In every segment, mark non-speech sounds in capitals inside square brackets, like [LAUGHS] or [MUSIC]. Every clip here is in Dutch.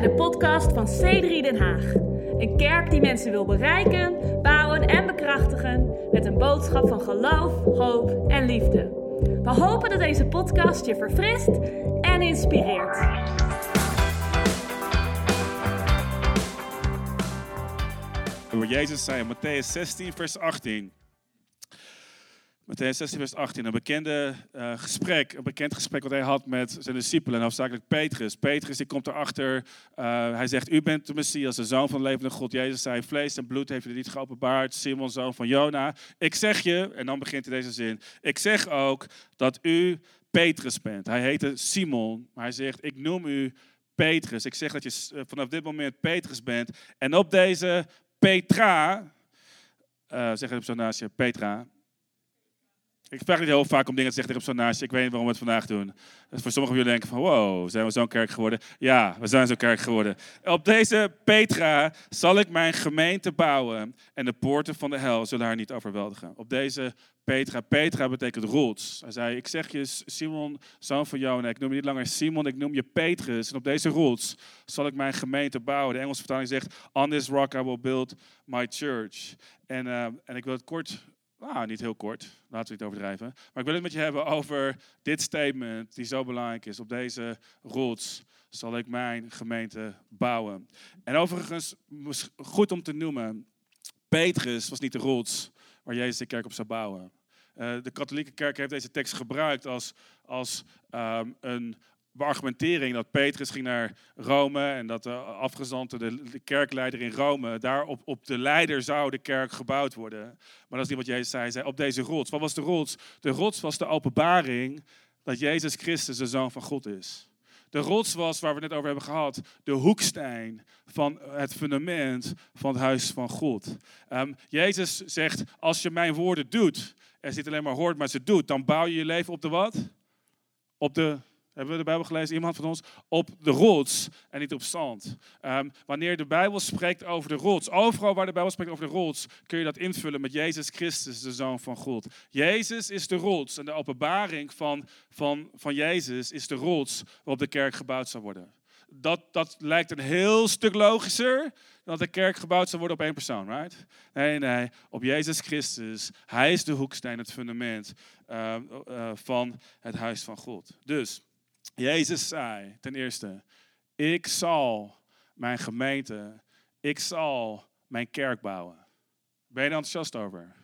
bij de podcast van C3 Den Haag. Een kerk die mensen wil bereiken, bouwen en bekrachtigen met een boodschap van geloof, hoop en liefde. We hopen dat deze podcast je verfrist en inspireert. Jezus zei in Matthäus 16, vers 18. Matthäus 16, vers 18. Een bekende uh, gesprek, een bekend gesprek wat hij had met zijn discipelen, hoofdzakelijk Petrus. Petrus die komt erachter, uh, hij zegt, u bent de Messias, de zoon van de levende God. Jezus zei, vlees en bloed heeft u niet geopenbaard, Simon, zoon van Jona. Ik zeg je, en dan begint hij deze zin, ik zeg ook dat u Petrus bent. Hij heette Simon, maar hij zegt, ik noem u Petrus. Ik zeg dat je uh, vanaf dit moment Petrus bent. En op deze Petra, uh, zeg het op naast je, Petra, ik vraag niet heel vaak om dingen te zeggen tegen naastje. Ik weet niet waarom we het vandaag doen. Dus voor sommigen van jullie denken van, wow, zijn we zo'n kerk geworden? Ja, we zijn zo'n kerk geworden. Op deze Petra zal ik mijn gemeente bouwen en de poorten van de hel zullen haar niet overweldigen. Op deze Petra, Petra betekent rots. Hij zei, ik zeg je Simon, zoon van Jona, ik noem je niet langer Simon, ik noem je Petrus. En op deze rots zal ik mijn gemeente bouwen. De Engelse vertaling zegt, on this rock I will build my church. En, uh, en ik wil het kort nou, niet heel kort, laten we het overdrijven. Maar ik wil het met je hebben over dit statement die zo belangrijk is. Op deze rots zal ik mijn gemeente bouwen. En overigens, goed om te noemen, Petrus was niet de rots waar Jezus de kerk op zou bouwen. Uh, de katholieke kerk heeft deze tekst gebruikt als, als um, een beargumentering dat Petrus ging naar Rome en dat de afgezante, de, de kerkleider in Rome, daar op, op de leider zou de kerk gebouwd worden. Maar dat is niet wat Jezus zei. Hij zei op deze rots. Wat was de rots? De rots was de openbaring dat Jezus Christus de Zoon van God is. De rots was, waar we het net over hebben gehad, de hoeksteen van het fundament van het huis van God. Um, Jezus zegt, als je mijn woorden doet, en niet alleen maar hoort, maar ze doet, dan bouw je je leven op de wat? Op de hebben we de Bijbel gelezen? Iemand van ons? Op de rots en niet op zand. Um, wanneer de Bijbel spreekt over de rots, overal waar de Bijbel spreekt over de rots, kun je dat invullen met Jezus Christus, de Zoon van God. Jezus is de rots en de openbaring van, van, van Jezus is de rots waarop de kerk gebouwd zal worden. Dat, dat lijkt een heel stuk logischer dat de kerk gebouwd zal worden op één persoon, right? Nee, nee, op Jezus Christus. Hij is de hoeksteen, het fundament uh, uh, van het huis van God. Dus, Jezus zei ten eerste, ik zal mijn gemeente, ik zal mijn kerk bouwen. Ben je er enthousiast over?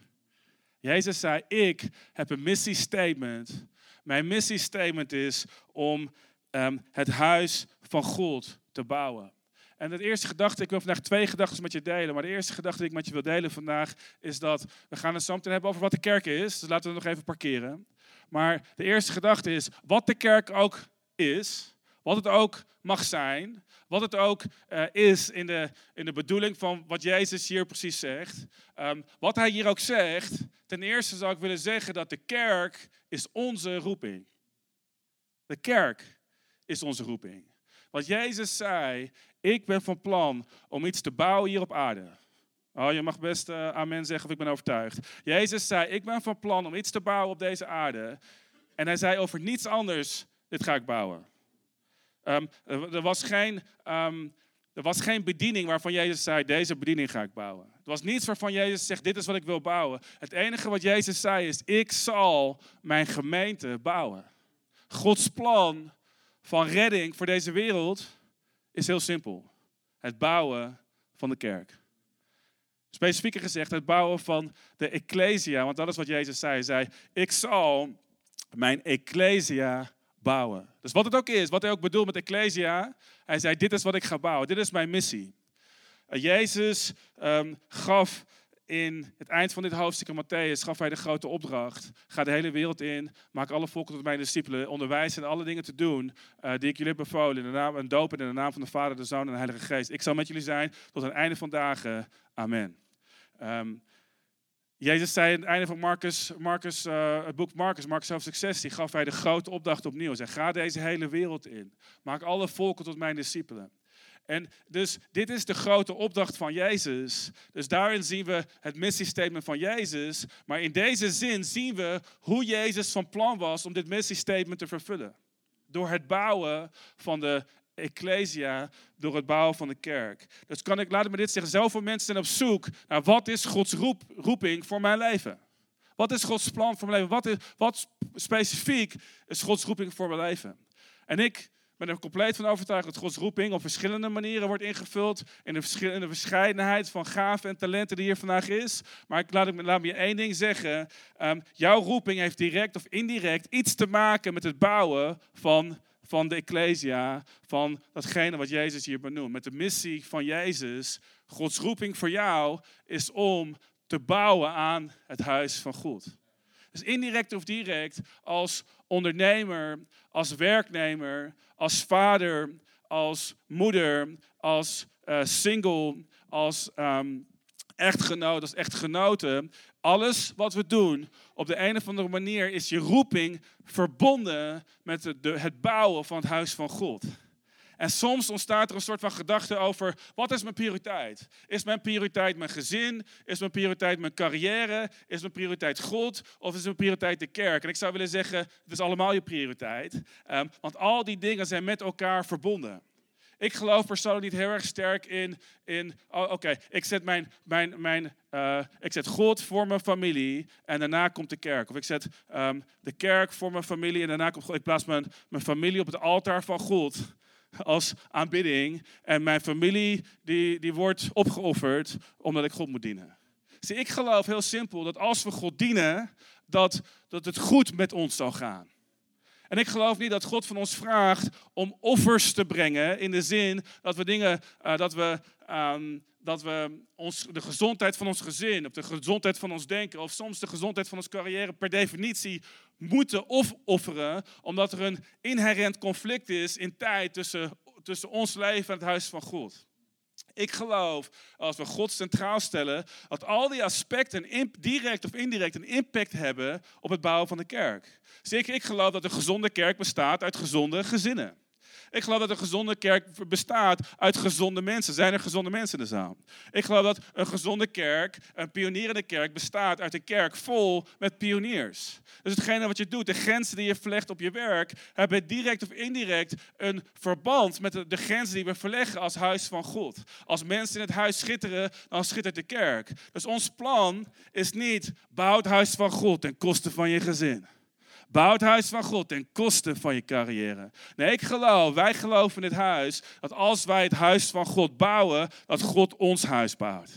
Jezus zei, ik heb een missiestatement. Mijn missiestatement is om um, het huis van God te bouwen. En de eerste gedachte, ik wil vandaag twee gedachten met je delen. Maar de eerste gedachte die ik met je wil delen vandaag is dat we gaan het zo meteen hebben over wat de kerk is. Dus laten we het nog even parkeren. Maar de eerste gedachte is, wat de kerk ook is, wat het ook mag zijn, wat het ook uh, is in de, in de bedoeling van wat Jezus hier precies zegt. Um, wat hij hier ook zegt, ten eerste zou ik willen zeggen dat de kerk is onze roeping. De kerk is onze roeping. Wat Jezus zei, ik ben van plan om iets te bouwen hier op aarde. Oh, je mag best uh, amen zeggen of ik ben overtuigd. Jezus zei, ik ben van plan om iets te bouwen op deze aarde. En hij zei over niets anders dit ga ik bouwen. Um, er, was geen, um, er was geen bediening waarvan Jezus zei, deze bediening ga ik bouwen. Het was niets waarvan Jezus zegt, dit is wat ik wil bouwen. Het enige wat Jezus zei is, ik zal mijn gemeente bouwen. Gods plan van redding voor deze wereld is heel simpel. Het bouwen van de kerk. Specifieker gezegd, het bouwen van de ecclesia. Want dat is wat Jezus zei. Hij zei, ik zal mijn ecclesia bouwen. Dus wat het ook is, wat hij ook bedoelt met Ecclesia, hij zei, dit is wat ik ga bouwen, dit is mijn missie. Jezus um, gaf in het eind van dit hoofdstuk in Matthäus, gaf hij de grote opdracht. Ga de hele wereld in, maak alle volken tot mijn discipelen, onderwijs en alle dingen te doen uh, die ik jullie heb bevolen. In de naam, en dopen in de naam van de Vader, de Zoon en de Heilige Geest. Ik zal met jullie zijn tot het einde van dagen. Amen. Um, Jezus zei aan het einde van Marcus, Marcus, uh, het boek Marcus, Marcus hoofdstuk 16, gaf hij de grote opdracht opnieuw. Hij ga deze hele wereld in. Maak alle volken tot mijn discipelen. En dus dit is de grote opdracht van Jezus. Dus daarin zien we het missiestatement van Jezus. Maar in deze zin zien we hoe Jezus van plan was om dit missiestatement te vervullen. Door het bouwen van de ecclesia door het bouwen van de kerk. Dus kan ik, laat me dit zeggen, zoveel mensen zijn op zoek naar wat is Gods roep, roeping voor mijn leven? Wat is Gods plan voor mijn leven? Wat, is, wat specifiek is Gods roeping voor mijn leven? En ik ben er compleet van overtuigd dat Gods roeping op verschillende manieren wordt ingevuld. In de verschillende verscheidenheid van gaven en talenten die hier vandaag is. Maar ik laat, ik, laat me je één ding zeggen. Um, jouw roeping heeft direct of indirect iets te maken met het bouwen van, van de Ecclesia. Van datgene wat Jezus hier benoemt. Met de missie van Jezus. Gods roeping voor jou is om te bouwen aan het huis van God. Dus indirect of direct, als ondernemer, als werknemer, als vader, als moeder, als uh, single, als um, echtgenoot, als echtgenote. Alles wat we doen, op de een of andere manier is je roeping verbonden met het bouwen van het huis van God. En soms ontstaat er een soort van gedachte over, wat is mijn prioriteit? Is mijn prioriteit mijn gezin? Is mijn prioriteit mijn carrière? Is mijn prioriteit God? Of is mijn prioriteit de kerk? En ik zou willen zeggen, het is allemaal je prioriteit. Um, want al die dingen zijn met elkaar verbonden. Ik geloof persoonlijk niet heel erg sterk in, in oh, oké, ik zet mijn, mijn, mijn uh, ik zet God voor mijn familie en daarna komt de kerk. Of ik zet um, de kerk voor mijn familie en daarna komt God. Ik plaats mijn, mijn familie op het altaar van God als aanbidding. En mijn familie die, die wordt opgeofferd omdat ik God moet dienen. Zie, ik geloof heel simpel dat als we God dienen, dat, dat het goed met ons zal gaan. En ik geloof niet dat God van ons vraagt om offers te brengen in de zin dat we dingen, uh, dat we, um, dat we ons, de gezondheid van ons gezin, of de gezondheid van ons denken, of soms de gezondheid van onze carrière per definitie moeten offeren, omdat er een inherent conflict is in tijd tussen, tussen ons leven en het huis van God. Ik geloof, als we God centraal stellen, dat al die aspecten direct of indirect een impact hebben op het bouwen van de kerk. Zeker, ik geloof dat een gezonde kerk bestaat uit gezonde gezinnen. Ik geloof dat een gezonde kerk bestaat uit gezonde mensen. Zijn er gezonde mensen in de zaal? Ik geloof dat een gezonde kerk, een pionierende kerk, bestaat uit een kerk vol met pioniers. Dus hetgene wat je doet, de grenzen die je verlegt op je werk, hebben direct of indirect een verband met de, grenzen die we verleggen als huis van God. Als mensen in het huis schitteren, dan schittert de kerk. Dus ons plan is niet bouw het huis van God ten koste van je gezin. Bouw het huis van God ten koste van je carrière. Nee, ik geloof, wij geloven in dit huis, dat als wij het huis van God bouwen, dat God ons huis bouwt.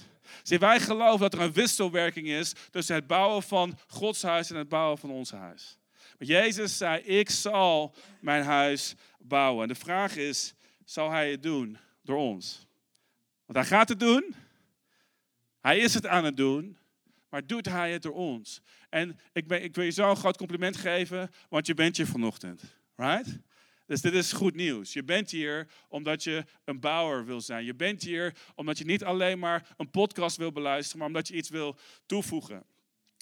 Zie, wij geloven dat er een wisselwerking is tussen het bouwen van Gods huis en het bouwen van ons huis. Maar Jezus zei, ik zal mijn huis bouwen. En de vraag is, zal hij het doen door ons? Want hij gaat het doen. Hij is het aan het doen. Maar doet hij het door ons? En ik, ik wil je zo een groot compliment geven, want je bent hier vanochtend. Right? Dus dit is goed nieuws. Je bent hier omdat je een bouwer wil zijn. Je bent hier omdat je niet alleen maar een podcast wil beluisteren, maar omdat je iets wil toevoegen.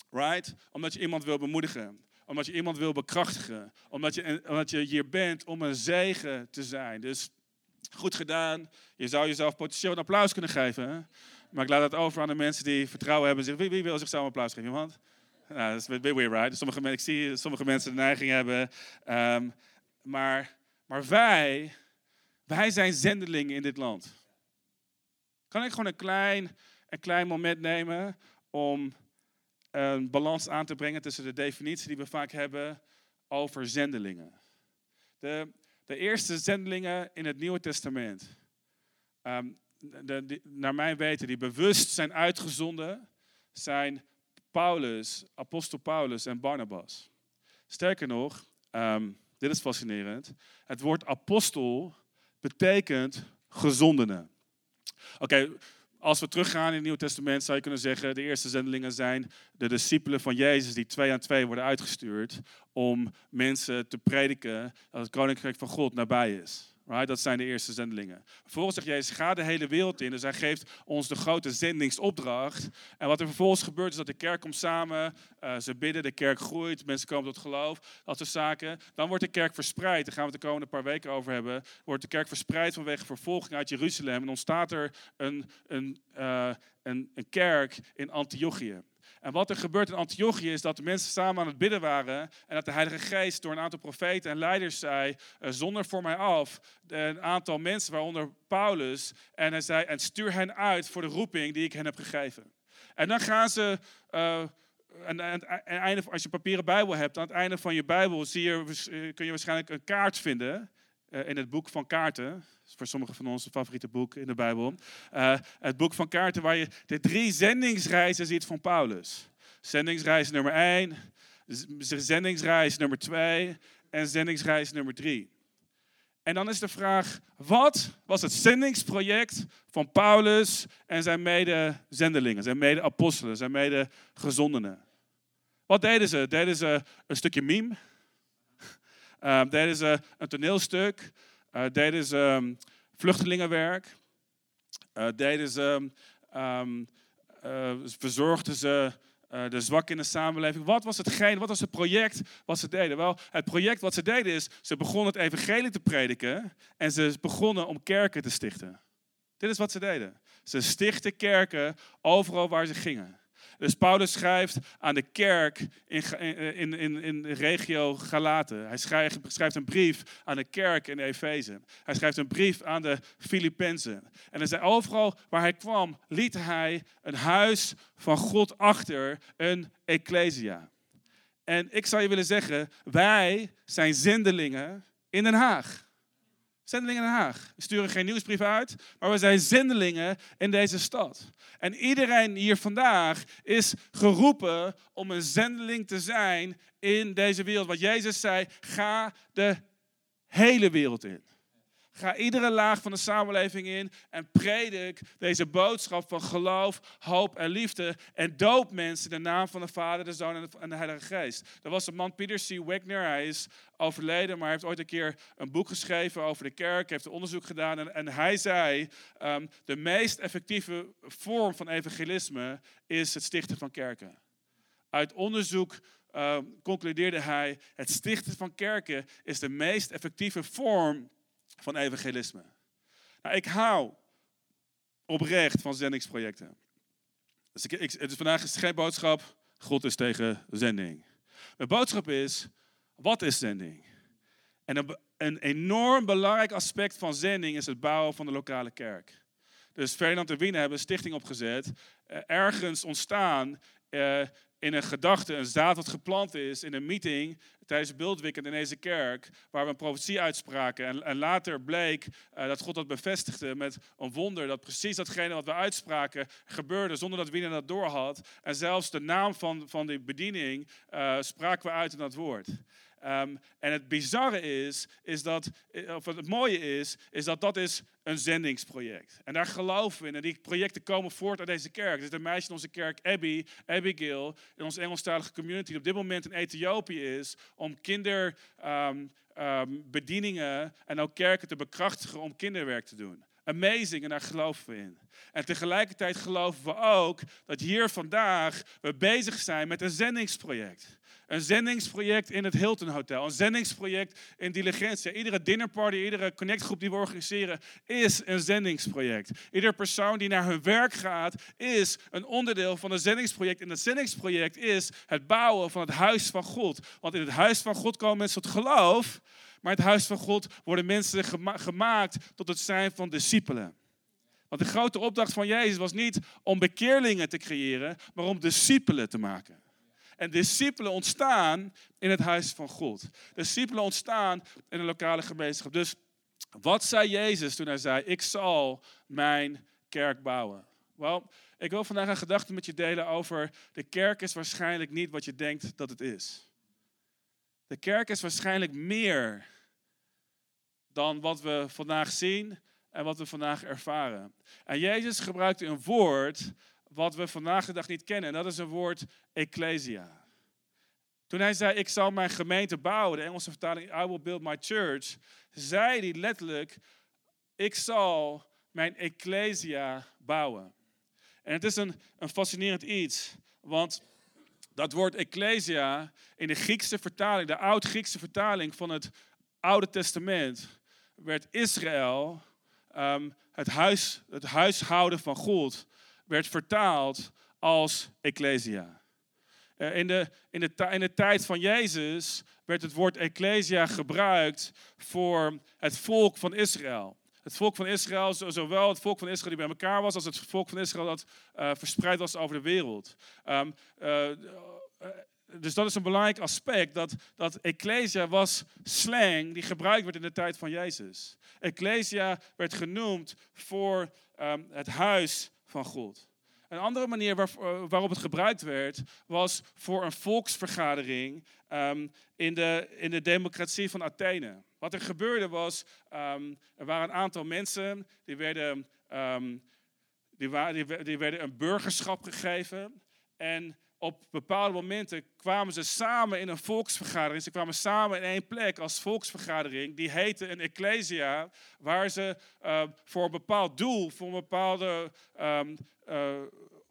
Right? Omdat je iemand wil bemoedigen. Omdat je iemand wil bekrachtigen. Omdat je, je hier bent om een zegen te zijn. Dus goed gedaan. Je zou jezelf potentieel een applaus kunnen geven. Hè? Maar ik laat het over aan de mensen die vertrouwen hebben. Wie, wil zichzelf een applaus geven? Iemand? Nou, dat is een right? Sommige, ik zie sommige mensen de neiging hebben. Um, maar, maar wij, wij zijn zendelingen in dit land. Kan ik gewoon een klein, een klein moment nemen om een balans aan te brengen tussen de definitie die we vaak hebben over zendelingen? De, de eerste zendelingen in het Nieuwe Testament, um, naar mijn weten, die bewust zijn uitgezonden, zijn Paulus, apostel Paulus en Barnabas. Sterker nog, um, dit is fascinerend. Het woord apostel betekent gezondene. Oké, als we teruggaan in het Nieuwe Testament zou je kunnen zeggen, de eerste zendelingen zijn de discipelen van Jezus die twee aan twee worden uitgestuurd om mensen te prediken dat het koninkrijk van God nabij is. Right? Dat zijn de eerste zendelingen. Vervolgens zegt Jezus, ga de hele wereld in. Dus hij geeft ons de grote zendingsopdracht. En wat er vervolgens gebeurt is dat de kerk komt samen. Uh, ze bidden, de kerk groeit, mensen komen tot geloof. Dat soort zaken. Dan wordt de kerk verspreid. Daar gaan we het de komende paar weken over hebben. Wordt de kerk verspreid vanwege vervolging uit Jeruzalem. En ontstaat er een, een, uh, een, een kerk in Antiochië. En wat er gebeurt in Antiochië is dat de mensen samen aan het bidden waren en dat de Heilige Geest door een aantal profeten en leiders zei, uh, zonder voor mij af, een aantal mensen, waaronder Paulus, en hij zei, en stuur hen uit voor de roeping die ik hen heb gegeven. En dan gaan ze... Uh, en, einde, als je papieren Bijbel hebt, aan het einde van je Bijbel zie je, kun je waarschijnlijk een kaart vinden in het boek van kaarten voor sommigen van ons een favoriete boek in de Bijbel. Uh, het boek van kaarten waar je de drie zendingsreizen ziet van Paulus. Zendingsreis nummer 1, zendingsreis nummer 2 en zendingsreis nummer 3. En dan is de vraag, wat was het zendingsproject van Paulus en zijn mede-zendelingen, zijn mede-apostelen, zijn mede-gezondenen? Wat deden ze? Deden ze een stukje meme? Uh, deden ze een toneelstuk? uh, deden um, vluchtelingenwerk, uh, deden ze, um, uh, verzorgden ze de zwakken in de samenleving. Wat was hetgeen, wat was het project wat ze deden? Wel, het project wat ze deden is, ze begonnen het evangelie te prediken en ze begonnen om kerken te stichten. Dit is wat ze deden. Ze stichten kerken overal waar ze gingen. Dus Paulus schrijft aan de kerk in, in, in, in de regio Galaten. Hij schrijft, schrijft een brief aan de kerk in Efeze. Hij schrijft een brief aan de Filippenzen. En er zei overal waar hij kwam, liet hij een huis van God achter, een ecclesia. En ik zou je willen zeggen, wij zijn zendelingen in Den Haag. Zendelingen in Den Haag. We sturen geen nieuwsbrief uit, maar we zijn zendelingen in deze stad. En iedereen hier vandaag is geroepen om een zendeling te zijn in deze wereld. Wat Jezus zei, ga de hele wereld in. Ga iedere laag van de samenleving in en predik deze boodschap van geloof, hoop en liefde. En doop mensen in de naam van de Vader, de Zoon en de Heilige Geest. Er was een man, Peter C. Wagner. Hij is overleden, maar hij heeft ooit een keer een boek geschreven over de kerk. heeft onderzoek gedaan en, hij zei: um, de meest effectieve vorm van evangelisme is het stichten van kerken. Uit onderzoek uh, concludeerde hij: het stichten van kerken is de meest effectieve vorm van evangelisme. Nou, ik hou oprecht van zendingsprojecten. Dus ik, het is vandaag is geen boodschap, God is tegen zending. Mijn boodschap is, wat is zending? En een, een enorm belangrijk aspect van zending is het bouwen van de lokale kerk. Dus Ferdinand en Wiener hebben een stichting opgezet, eh, ergens ontstaan eh, in een gedachte, een zaad wat geplant is in een meeting tijdens het beeldweekend in deze kerk, waar we een profetie uitspraken. En, later bleek uh, dat God dat bevestigde met een wonder, dat precies datgene wat we uitspraken gebeurde zonder dat Wiener dat doorhad. En zelfs de naam van, van die bediening uh, spraken we uit in dat woord. Um, en het bizarre is, is dat, eh, of het mooie is, is dat dat is een zendingsproject. En daar geloven we in. En die projecten komen voort uit deze kerk. Er is een meisje in onze kerk, Abby, Abigail, in onze Engelstalige community, die op dit moment in Ethiopië is, om kinderbedieningen um, um, en ook kerken te bekrachtigen om kinderwerk te doen. Amazing, en daar geloven we in. En tegelijkertijd geloven we ook dat hier vandaag we bezig zijn met een zendingsproject. Een zendingsproject in het Hilton Hotel. Een zendingsproject in Diligentia. Iedere dinnerparty, iedere connectgroep die we organiseren is een zendingsproject. Iedere persoon die naar hun werk gaat is een onderdeel van een zendingsproject. En dat zendingsproject is het bouwen van het huis van God. Want in het huis van God komen mensen tot geloof. Maar in het huis van God worden mensen gemaakt tot het zijn van discipelen. Want de grote opdracht van Jezus was niet om bekeerlingen te creëren, maar om discipelen te maken. En discipelen ontstaan in het huis van God. Discipelen ontstaan in een lokale gemeenschap. Dus wat zei Jezus toen hij zei: Ik zal mijn kerk bouwen? Wel, ik wil vandaag een gedachte met je delen over de kerk is waarschijnlijk niet wat je denkt dat het is. De kerk is waarschijnlijk meer dan wat we vandaag zien en wat we vandaag ervaren. En Jezus gebruikte een woord wat we vandaag de dag niet kennen. En dat is een woord ecclesia. Toen hij zei, ik zal mijn gemeente bouwen, de Engelse vertaling, I will build my church, zei hij letterlijk, ik zal mijn ecclesia bouwen. En het is een, een fascinerend iets, want dat woord ecclesia in de Griekse vertaling, de oud-Griekse vertaling van het Oude Testament, werd Israël, um, het, huis, het huishouden van God, werd vertaald als ecclesia. Uh, in, de, in, de, in de tijd van Jezus werd het woord ecclesia gebruikt voor het volk van Israël. Het volk van Israël, zowel het volk van Israël die bij elkaar was, als het volk van Israël dat uh, verspreid was over de wereld. Um, uh, dus dat is een belangrijk aspect, dat, dat ecclesia was slang die gebruikt werd in de tijd van Jezus. Ecclesia werd genoemd voor um, het huis van. Een andere manier eh, waarop het gebruikt werd, was voor een volksvergadering um, in, de, in de democratie van Athene. Wat er gebeurde was, um, er waren een aantal mensen die werden, die, waren, die, die werden een burgerschap gegeven. En op bepaalde momenten kwamen ze samen in een volksvergadering. Ze kwamen samen in één plek als volksvergadering. Die heette een ecclesia, waar ze uh, voor een bepaald doel, voor een bepaalde um, uh,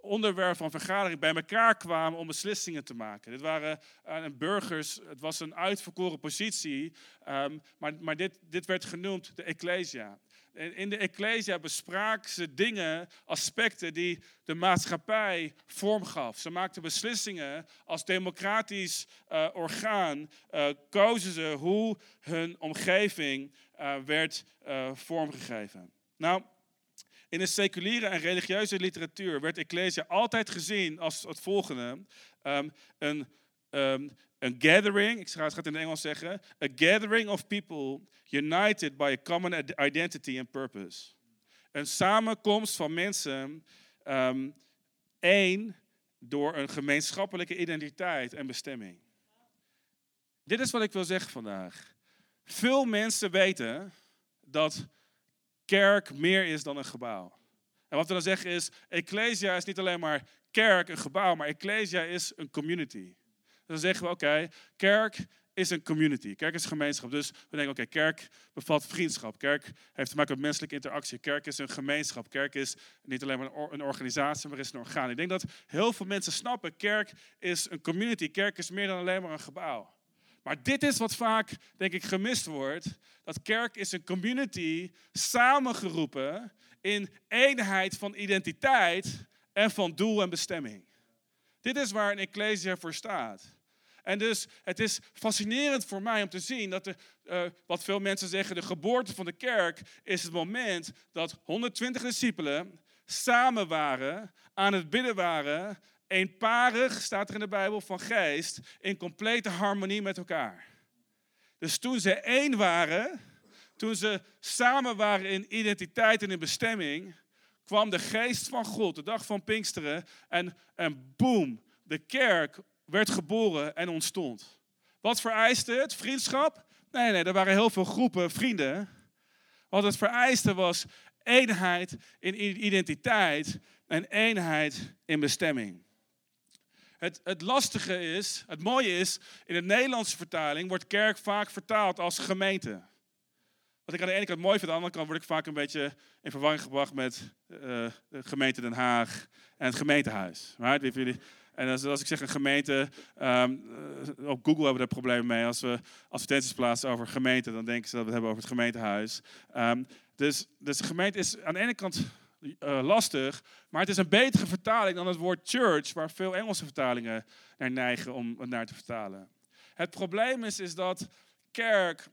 onderwerp van vergadering bij elkaar kwamen om beslissingen te maken. Dit waren uh, burgers, het was een uitverkoren positie, um, maar, maar dit, dit werd genoemd de ecclesia. In de Ecclesia bespraken ze dingen, aspecten die de maatschappij vorm gaf. Ze maakten beslissingen als democratisch uh, orgaan. Uh, kozen ze hoe hun omgeving uh, werd vormgegeven. Nou, in de seculiere en religieuze literatuur werd Ecclesia altijd gezien als het volgende: um, een um, een gathering, ik ga het in het Engels zeggen, a gathering of people united by a common identity and purpose. Een samenkomst van mensen, um, één, door een gemeenschappelijke identiteit en bestemming. Dit is wat ik wil zeggen vandaag. Veel mensen weten dat kerk meer is dan een gebouw. En wat we dan zeggen is, Ecclesia is niet alleen maar kerk, een gebouw, maar Ecclesia is een community. Dan zeggen we, oké, kerk is een community. Kerk is een gemeenschap. Dus we denken, oké, kerk bevat vriendschap. Kerk heeft te maken met menselijke interactie. Kerk is een gemeenschap. Kerk is niet alleen maar een organisatie, maar is een orgaan. Ik denk dat heel veel mensen snappen, kerk is een community. Kerk is meer dan alleen maar een gebouw. Maar dit is wat vaak, denk ik, gemist wordt. Dat kerk is een community samengeroepen in eenheid van identiteit en van doel en bestemming. Dit is waar een ecclesia voor staat. En dus het is fascinerend voor mij om te zien dat de, uh, wat veel mensen zeggen, de geboorte van de kerk is het moment dat 120 discipelen samen waren, aan het bidden waren, eenparig, staat er in de Bijbel, van geest, in complete harmonie met elkaar. Dus toen ze één waren, toen ze samen waren in identiteit en in bestemming, kwam de geest van God, de dag van Pinksteren, en, en boem, de kerk werd geboren en ontstond. Wat vereiste het? Vriendschap? Nee, nee, er waren heel veel groepen vrienden. Wat het vereiste was eenheid in identiteit en eenheid in bestemming. Het, het lastige is, het mooie is, in de Nederlandse vertaling wordt kerk vaak vertaald als gemeente. Wat ik aan de ene kant mooi vind, aan de andere kant word ik vaak een beetje in verwarring gebracht met uh, de gemeente Den Haag en het gemeentehuis. Right? En als, ik zeg een gemeente, um, op Google hebben we daar problemen mee. Als we advertenties plaatsen over gemeente, dan denken ze dat we het hebben over het gemeentehuis. Um, dus, dus de gemeente is aan de ene kant uh, lastig, maar het is een betere vertaling dan het woord church, waar veel Engelse vertalingen naar neigen om het naar te vertalen. Het probleem is, is dat kerk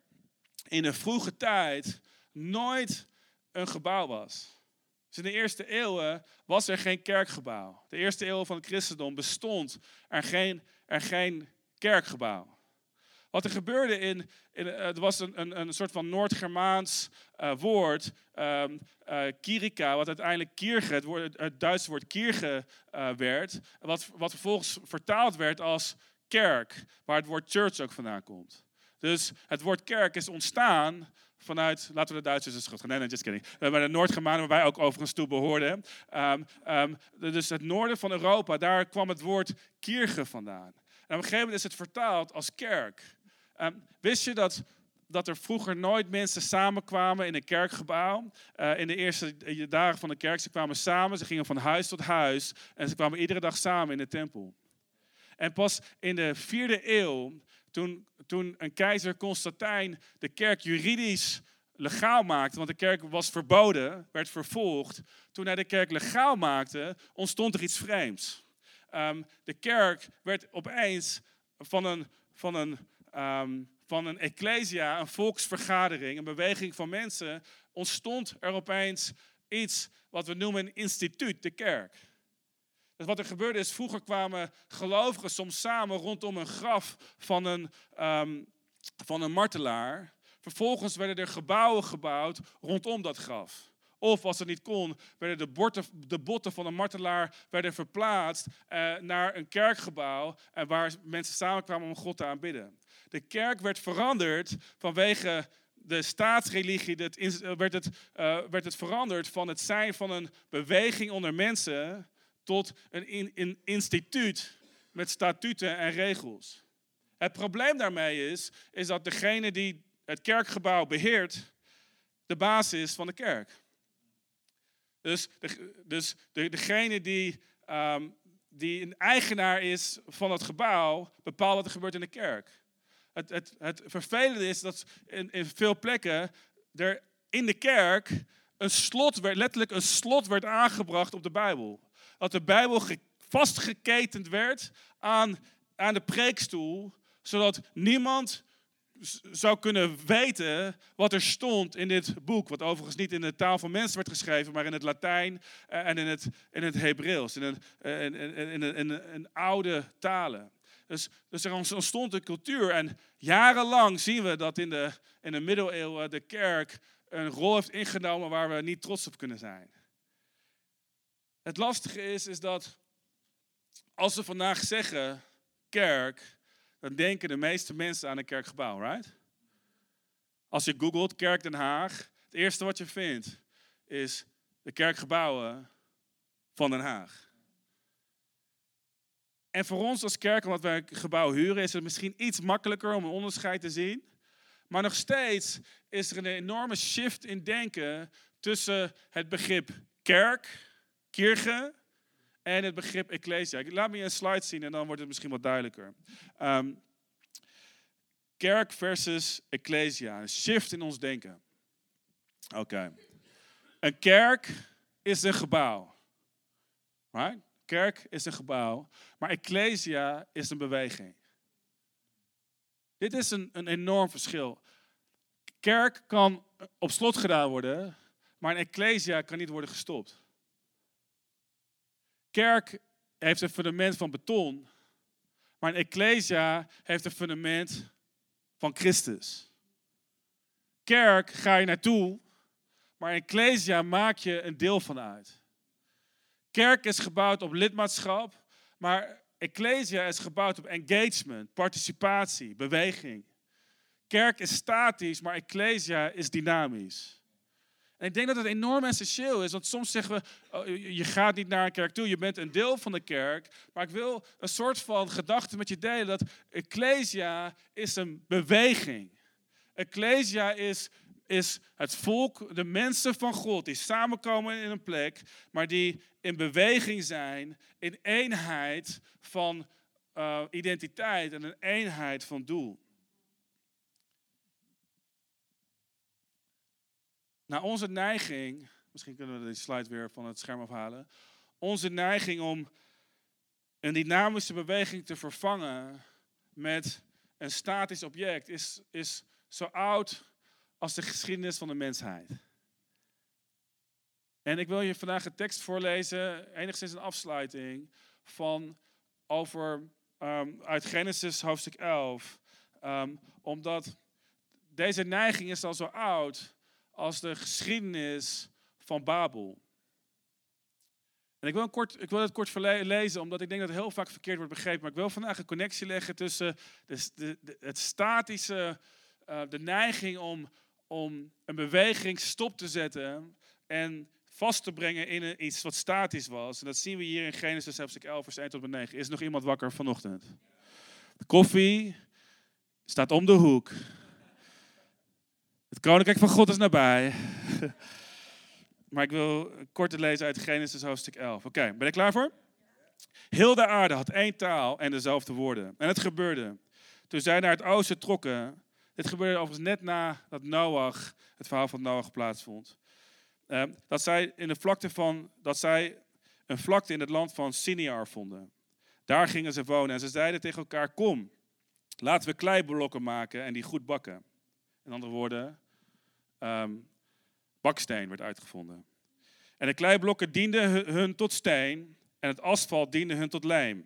in een vroege tijd nooit een gebouw was. Dus in de eerste eeuwen was er geen kerkgebouw. De eerste eeuw van het christendom bestond er geen, er geen kerkgebouw. Wat er gebeurde in, in het was een, een, een soort van Noord-Germaans uh, woord, um, uh, kirika, wat uiteindelijk kierge, het, het Duitse woord uh, werd, wat, wat vervolgens vertaald werd als kerk, waar het woord church ook vandaan komt. Dus het woord kerk is ontstaan vanuit, laten we de Duitsers eens goed gaan. Nee, just kidding. Maar de Noord-Germanen, waar wij ook overigens toe behoorden. Um, um, dus het noorden van Europa, daar kwam het woord kierge vandaan. En op een gegeven moment is het vertaald als kerk. Um, wist je dat, dat er vroeger nooit mensen samenkwamen in een kerkgebouw? Uh, in de eerste dagen van de kerk, ze kwamen samen, ze gingen van huis tot huis. En ze kwamen iedere dag samen in de tempel. En pas in de vierde eeuw toen, toen een keizer Constantijn de kerk juridisch legaal maakte, want de kerk was verboden, werd vervolgd. Toen hij de kerk legaal maakte, ontstond er iets vreemds. ehm, de kerk werd opeens van een, van een, um, van een ecclesia, een volksvergadering, een beweging van mensen, ontstond er opeens iets wat we noemen een instituut, de kerk. Dus wat er gebeurde is, vroeger kwamen gelovigen soms samen rondom een graf van een, um, van een martelaar. Vervolgens werden er gebouwen gebouwd rondom dat graf. Of als het niet kon, werden de, botten, de botten van een martelaar werden verplaatst eh, naar een kerkgebouw. En waar mensen samenkwamen om God te aanbidden. De kerk werd veranderd vanwege de staatsreligie. werd, het, uh, werd het veranderd van het zijn van een beweging onder mensen tot een, in, instituut met statuten en regels. Het probleem daarmee is, is dat degene die het kerkgebouw beheert, de basis is van de kerk. Dus, de, dus de, degene die, um, die een eigenaar is van het gebouw, bepaalt wat er gebeurt in de kerk. Het, het, het vervelende is dat in, in veel plekken er in de kerk een slot werd, letterlijk een slot werd aangebracht op de Bijbel. Dat de Bijbel vastgeketend werd aan, aan de preekstoel, zodat niemand zou kunnen weten wat er stond in dit boek. Wat overigens niet in de taal van mensen werd geschreven, maar in het Latijn eh, en in het, in het Hebreeuws. In, een, in, in, in, oude talen. Dus, dus er ontstond een cultuur. En jarenlang zien we dat in de, in de middeleeuwen de kerk een rol heeft ingenomen waar we niet trots op kunnen zijn. Het lastige is, is dat als we vandaag zeggen kerk, dan denken de meeste mensen aan een kerkgebouw, right? Als je googelt Kerk Den Haag, het eerste wat je vindt is de kerkgebouwen van Den Haag. En voor ons als kerk, omdat wij een gebouw huren, is het misschien iets makkelijker om een onderscheid te zien. Maar nog steeds is er een enorme shift in denken tussen het begrip kerk, kirche, en het begrip ecclesia. Laat me een slide zien en dan wordt het misschien wat duidelijker. Um, kerk versus ecclesia. Een shift in ons denken. Oké. Een kerk is een gebouw. Right? Kerk is een gebouw. Maar ecclesia is een beweging. Dit is een, een enorm verschil. Kerk kan op slot gedaan worden, maar een ecclesia kan niet worden gestopt. Kerk heeft een fundament van beton, maar een ecclesia heeft een fundament van Christus. Kerk ga je naartoe, maar ecclesia maak je een deel van uit. Kerk is gebouwd op lidmaatschap, maar ecclesia is gebouwd op engagement, participatie, beweging. Kerk is statisch, maar ecclesia is dynamisch. En ik denk dat het enorm essentieel is, want soms zeggen we, oh, je gaat niet naar een kerk toe, je bent een deel van de kerk. Maar ik wil een soort van gedachte met je delen dat Ecclesia is een beweging. Ecclesia is, is het volk, de mensen van God, die samenkomen in een plek, maar die in beweging zijn, in eenheid van uh, identiteit en een eenheid van doel. Nou, onze neiging, misschien kunnen we die slide weer van het scherm afhalen. Onze neiging om een dynamische beweging te vervangen met een statisch object is, is zo oud als de geschiedenis van de mensheid. En ik wil je vandaag een tekst voorlezen, enigszins een afsluiting, van over, um, uit Genesis hoofdstuk 11. Um, omdat deze neiging is al zo oud als de geschiedenis van Babel. En ik wil, een kort, ik wil het kort lezen, omdat ik denk dat het heel vaak verkeerd wordt begrepen. Maar ik wil vandaag een connectie leggen tussen de, het statische, uh, de neiging om, om een beweging stop te zetten en vast te brengen in iets wat statisch was. En dat zien we hier in Genesis hoofdstuk 11, vers 1 tot en 9. Is nog iemand wakker vanochtend? De koffie staat om de hoek. Het koninkrijk van God is nabij. [LAUGHS] maar ik wil kort lezen uit Genesis hoofdstuk 11. Oké, ben je klaar voor? Heel de aarde had één taal en dezelfde woorden. En het gebeurde. Toen zij naar het oosten trokken. Dit gebeurde overigens net na dat Noach, het verhaal van Noach plaatsvond. Uh, dat zij in de vlakte van, dat zij een vlakte in het land van Siniar vonden. Daar gingen ze wonen en ze zeiden tegen elkaar, kom, laten we kleiblokken maken en die goed bakken. In andere woorden, ehm, baksteen werd uitgevonden. En de kleiblokken dienden hun tot steen en het asfalt diende hun tot lijm.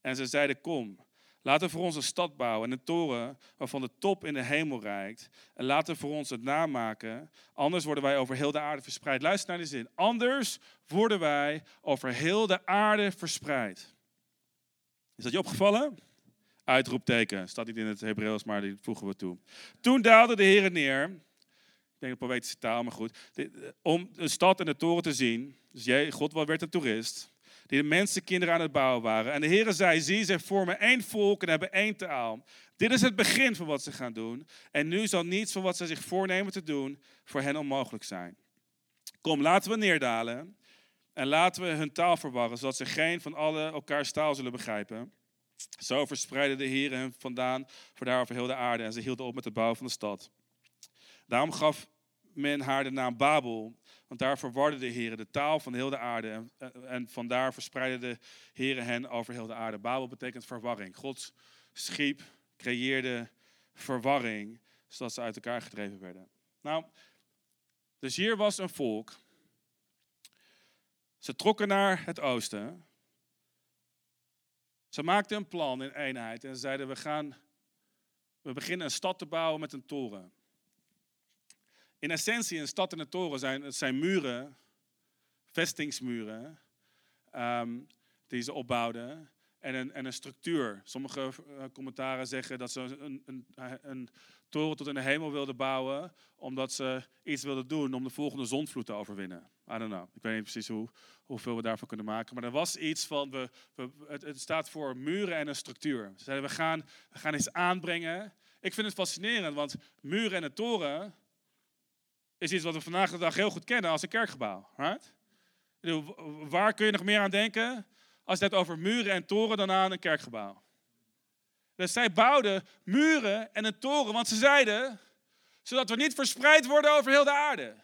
En ze zeiden, kom, laten we voor ons een stad bouwen en een toren waarvan de top in de hemel reikt. En laten we voor ons het namaken, anders worden wij over heel de aarde verspreid. Luister naar de zin, anders worden wij over heel de aarde verspreid. Is dat je opgevallen? Uitroepteken, staat niet in het Hebreeuws, maar die voegen we toe. Toen daalde de Heer neer, denk een poëtische taal, maar goed, om een stad en de toren te zien. Dus jij, God werd een toerist die de mensenkinderen aan het bouwen waren. En de Heer zei, zie, zij vormen één volk en hebben één taal. Dit is het begin van wat ze gaan doen. En nu zal niets van wat ze zich voornemen te doen voor hen onmogelijk zijn. Kom, laten we neerdalen en laten we hun taal verwarren, zodat ze geen van alle elkaars taal zullen begrijpen. Zo verspreidde de Heer hen vandaan voor daar over heel de aarde en ze hielden op met het bouwen van de stad. Daarom gaf men haar de naam Babel, want daar verwarde de Heer de taal van heel de aarde. En, eh, vandaar verspreidde de Heer hen over heel de aarde. Babel betekent verwarring. God schiep, creëerde verwarring, zodat ze uit elkaar gedreven werden. Nou, dus hier was een volk. Ze trokken naar het oosten. Ze maakten een plan in eenheid en zeiden: we gaan, we beginnen een stad te bouwen met een toren. In essentie, een stad en een toren zijn, zijn muren, vestingsmuren, um, die ze opbouwden. En een, en een structuur. Sommige uh, commentaren zeggen dat ze een, een, een, toren tot in de hemel wilden bouwen, omdat ze iets wilden doen om de volgende zonvloed te overwinnen. I don't know. Ik weet niet precies hoe, hoeveel we daarvan kunnen maken. Maar er was iets van, we, we het, het, staat voor muren en een structuur. Ze zeiden, we gaan, we gaan iets aanbrengen. Ik vind het fascinerend, want muren en een toren, is iets wat we vandaag de dag heel goed kennen als een kerkgebouw. Right? Waar kun je nog meer aan denken als het over muren en toren dan aan een kerkgebouw? Dus zij bouwden muren en een toren, want ze zeiden, zodat we niet verspreid worden over heel de aarde.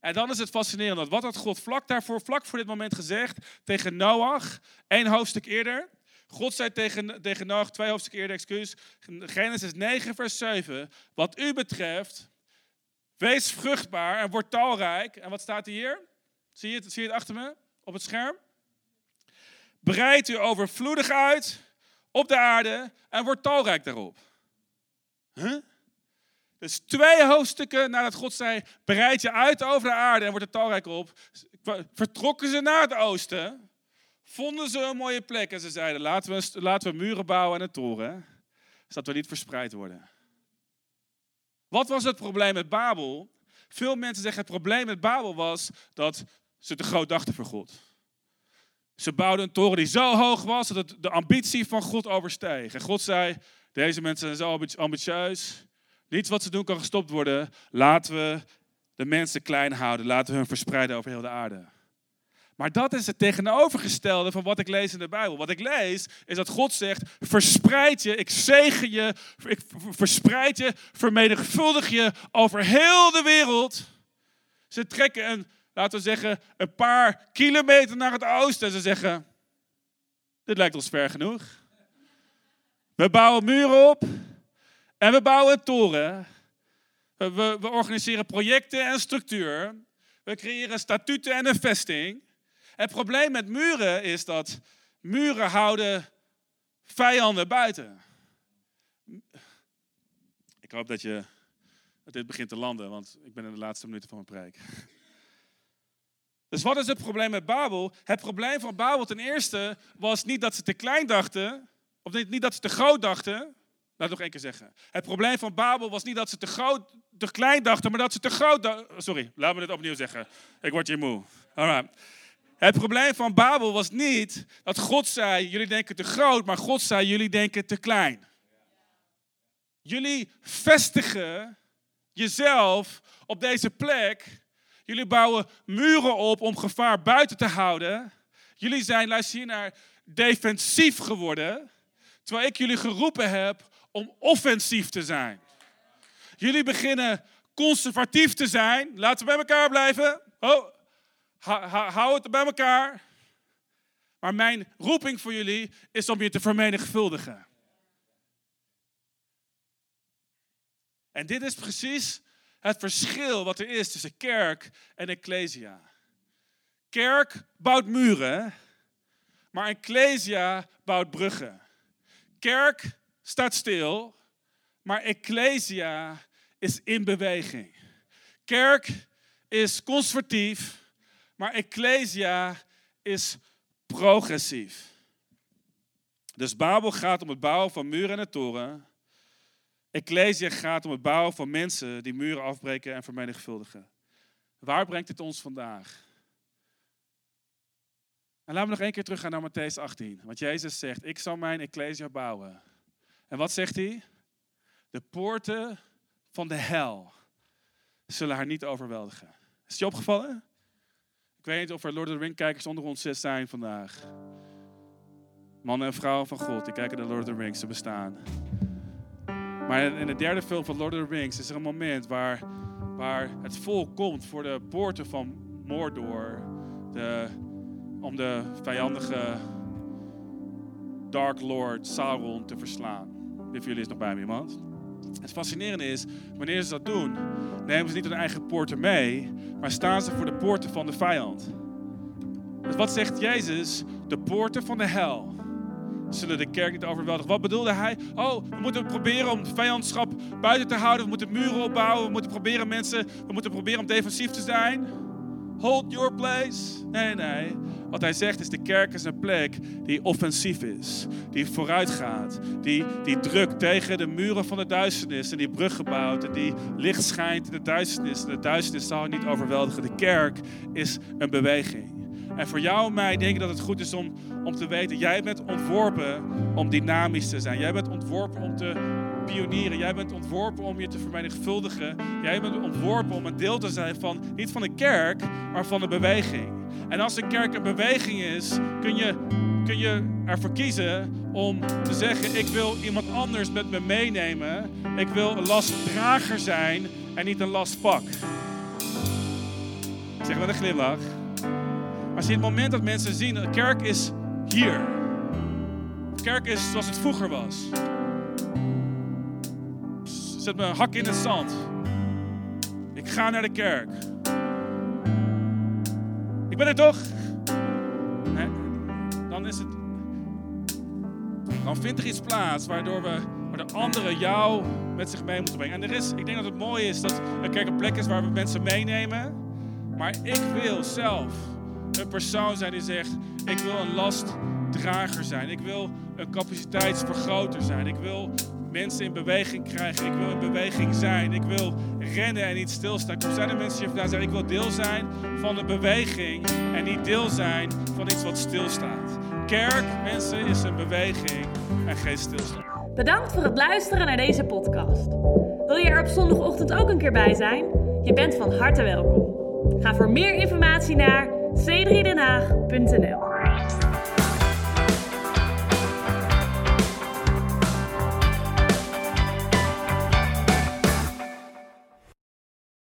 En dan is het fascinerend, dat wat had God vlak daarvoor, vlak voor dit moment gezegd tegen Noach, één hoofdstuk eerder. God zei tegen, tegen Noach, twee hoofdstukken eerder, excuus, Genesis 9 vers 7, wat u betreft Wees vruchtbaar en word talrijk. En wat staat hier? Zie je het, zie je het achter me op het scherm? Breid u overvloedig uit op de aarde en word talrijk daarop. Dus twee hoofdstukken nadat God zei, bereid je uit over de aarde en word er talrijk op. Vertrokken ze naar het oosten, vonden ze een mooie plek en ze zeiden, laten we, laten we muren bouwen en een toren, zodat we niet verspreid worden. Wat was het probleem met Babel? Veel mensen zeggen het probleem met Babel was dat ze te groot dachten voor God. Ze bouwden een toren die zo hoog was dat het de ambitie van God oversteeg. En God zei, deze mensen zijn zo ambitieus. Niets wat ze doen kan gestopt worden. Laten we de mensen klein houden. Laten we hun verspreiden over heel de aarde. Maar dat is het tegenovergestelde van wat ik lees in de Bijbel. Wat ik lees is dat God zegt: verspreid je, ik zegen je, ik verspreid je, vermenigvuldig je over heel de wereld. Ze trekken een, laten we zeggen, een paar kilometer naar het oosten en ze zeggen: dit lijkt ons ver genoeg. We bouwen muren op en we bouwen een toren. We, we organiseren projecten en structuur. We creëren statuten en een vesting. Het probleem met muren is dat muren houden vijanden buiten. Ik hoop dat, je, dat dit begint te landen, want ik ben in de laatste minuten van mijn preek. Dus wat is het probleem met Babel? Het probleem van Babel ten eerste was niet dat ze te klein dachten, of niet, dat ze te groot dachten. Laat het nog één keer zeggen. Het probleem van Babel was niet dat ze te, groot, te klein dachten, maar dat ze te groot dachten. Sorry, laat me dit opnieuw zeggen. Ik word je moe. Alright. Het probleem van Babel was niet dat God zei, jullie denken te groot, maar God zei, jullie denken te klein. Jullie vestigen jezelf op deze plek. Jullie bouwen muren op om gevaar buiten te houden. Jullie zijn, luister hier naar, defensief geworden. Terwijl ik jullie geroepen heb om offensief te zijn. Jullie beginnen conservatief te zijn. Laten we bij elkaar blijven. Oh, hou het bij elkaar. Maar mijn roeping voor jullie is om je te vermenigvuldigen. En dit is precies het verschil wat er is tussen kerk en ecclesia. Kerk bouwt muren, maar ecclesia bouwt bruggen. Kerk staat stil, maar ecclesia is in beweging. Kerk is conservatief, maar ecclesia is progressief. Dus Babel gaat om het bouwen van muren en toren. Ecclesia gaat om het bouwen van mensen die muren afbreken en vermenigvuldigen. Waar brengt dit ons vandaag? En laten we nog één keer teruggaan naar Matthäus 18. Want Jezus zegt, ik zal mijn Ecclesia bouwen. En wat zegt hij? De poorten van de hel zullen haar niet overweldigen. Is het je opgevallen? Ik weet niet of er Lord of the Rings kijkers onder ons zijn vandaag. Mannen en vrouwen van God, die kijken naar Lord of the Rings, ze bestaan. Maar in de derde film van Lord of the Rings is er een moment waar, waar het volk komt voor de poorten van Mordor. De, om de vijandige Dark Lord Sauron te verslaan. Wie van jullie is nog bij me, iemand? Het fascinerende is, wanneer ze dat doen, nemen ze niet hun eigen poorten mee, maar staan ze voor de poorten van de vijand. Dus wat zegt Jezus? De poorten van de hel zullen de kerk niet overweldigen. Wat bedoelde hij? Oh, we moeten proberen om vijandschap buiten te houden. We moeten muren opbouwen. We moeten proberen mensen, we moeten proberen om defensief te zijn. Hold your place. Nee, nee. Wat hij zegt is, de kerk is een plek die offensief is. Die vooruit gaat. Die, die drukt tegen de muren van de duisternis. En die brug gebouwd. En die licht schijnt in de duisternis. En de duisternis zal niet overweldigen. De kerk is een beweging. En voor jou en mij denk ik dat het goed is om, om te weten, jij bent ontworpen om dynamisch te zijn. Jij bent ontworpen om te pionieren. Jij bent ontworpen om je te vermenigvuldigen. Jij bent ontworpen om een deel te zijn van, niet van de kerk, maar van de beweging. En als de kerk een beweging is, kun je, kun je ervoor kiezen om te zeggen, ik wil iemand anders met me meenemen. Ik wil een lastdrager zijn en niet een lastpak. Ik zeg met een glimlach. Maar zie het moment dat mensen zien, de kerk is hier. De kerk is zoals het vroeger was. Zet mijn hak in het zand. Ik ga naar de kerk. Ik ben er toch? Dan is het. Dan vindt er iets plaats waardoor we, waar de anderen jou met zich mee moeten brengen. En er is, ik denk dat het mooi is dat een kerk een plek is waar we mensen meenemen. Maar ik wil zelf een persoon zijn die zegt: Ik wil een lastdrager zijn. Ik wil een capaciteitsvergroter zijn. Ik wil mensen in beweging krijgen. Ik wil in beweging zijn. Ik wil rennen en niet stilstaan. Er zijn er mensen die vandaag zeggen: Ik wil deel zijn van een beweging en niet deel zijn van iets wat stilstaat. Kerk, mensen, is een beweging en geen stilstand. Bedankt voor het luisteren naar deze podcast. Wil je er op zondagochtend ook een keer bij zijn? Je bent van harte welkom. Ga voor meer informatie naar c3denhaag.nl